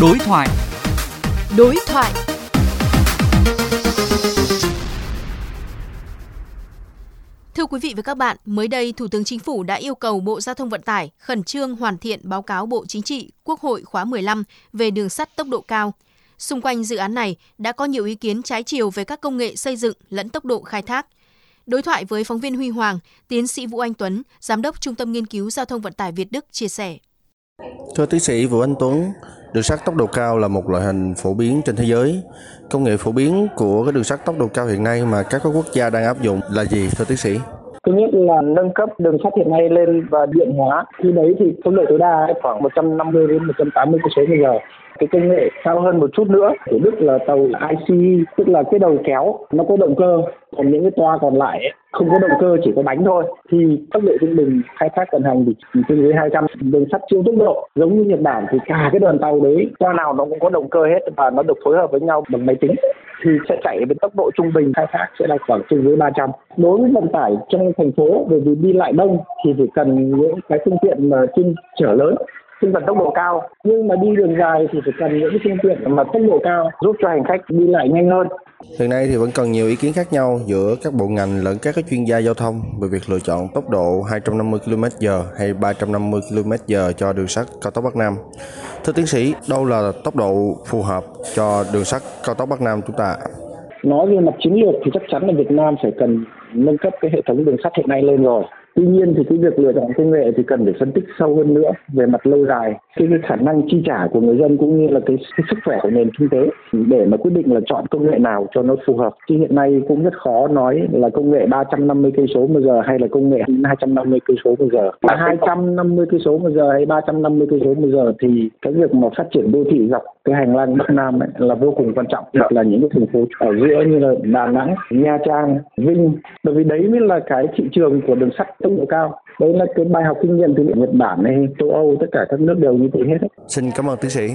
Đối thoại. Đối thoại. Thưa quý vị và các bạn, mới đây Thủ tướng Chính phủ đã yêu cầu Bộ Giao thông Vận tải khẩn trương hoàn thiện báo cáo Bộ Chính trị Quốc hội khóa 15 về đường sắt tốc độ cao. Xung quanh dự án này đã có nhiều ý kiến trái chiều về các công nghệ xây dựng lẫn tốc độ khai thác. Đối thoại với phóng viên Huy Hoàng, tiến sĩ Vũ Anh Tuấn, giám đốc Trung tâm Nghiên cứu Giao thông Vận tải Việt Đức chia sẻ. Thưa tiến sĩ Vũ Anh Tuấn, đường sắt tốc độ cao là một loại hình phổ biến trên thế giới. Công nghệ phổ biến của cái đường sắt tốc độ cao hiện nay mà các quốc gia đang áp dụng là gì, thưa tiến sĩ? Thứ nhất là nâng cấp đường sắt hiện nay lên và điện hóa. Khi đấy thì tốc độ tối đa khoảng 150 đến 180 km h cái công nghệ cao hơn một chút nữa của Đức là tàu IC tức là cái đầu kéo, nó có động cơ, còn những cái toa còn lại không có động cơ, chỉ có bánh thôi. Thì tốc độ trung bình khai thác vận hành thì tương dưới 200 đường sắt siêu tốc độ, giống như Nhật Bản thì cả cái đoàn tàu đấy toa nào nó cũng có động cơ hết và nó được phối hợp với nhau bằng máy tính. Thì sẽ chạy với tốc độ trung bình khai thác sẽ là khoảng trên dưới 300. Đối với vận tải trong thành phố, bởi vì đi lại đông thì phải cần những cái phương tiện mà chuyên chở lớn sinh vật tốc độ cao. Nhưng mà đi đường dài thì phải cần những cái phương tiện mà tốc độ cao, giúp cho hành khách đi lại nhanh hơn. Hiện nay thì vẫn còn nhiều ý kiến khác nhau giữa các bộ ngành lẫn các chuyên gia giao thông về việc lựa chọn tốc độ 250 km/h hay 350 km/h cho đường sắt cao tốc Bắc Nam. Thưa tiến sĩ, đâu là tốc độ phù hợp cho đường sắt cao tốc Bắc Nam chúng ta? Nói về mặt chiến lược thì chắc chắn là Việt Nam phải cần nâng cấp cái hệ thống đường sắt hiện nay lên rồi tuy nhiên thì cái việc lựa chọn công nghệ thì cần phải phân tích sâu hơn nữa về mặt lâu dài. Cái, khả năng chi trả của người dân cũng như là cái, cái sức khỏe của nền kinh tế. Để mà quyết định là chọn công nghệ nào cho nó phù hợp. Chứ hiện nay cũng rất khó nói là công nghệ 350 cây số một giờ hay là công nghệ 250 cây số một giờ. 250 cây số một giờ hay 350 cây số một giờ thì cái việc mà phát triển đô thị dọc cái hành lang Bắc Nam ấy là vô cùng quan trọng đặc là những cái thành phố ở giữa như là Đà Nẵng, Nha Trang, Vinh. Bởi vì đấy mới là cái thị trường của đường sắt tốc độ cao. Đấy là cái bài học kinh nghiệm từ Nhật Bản hay châu Âu tất cả các nước đều như thế hết. Xin cảm ơn tiến sĩ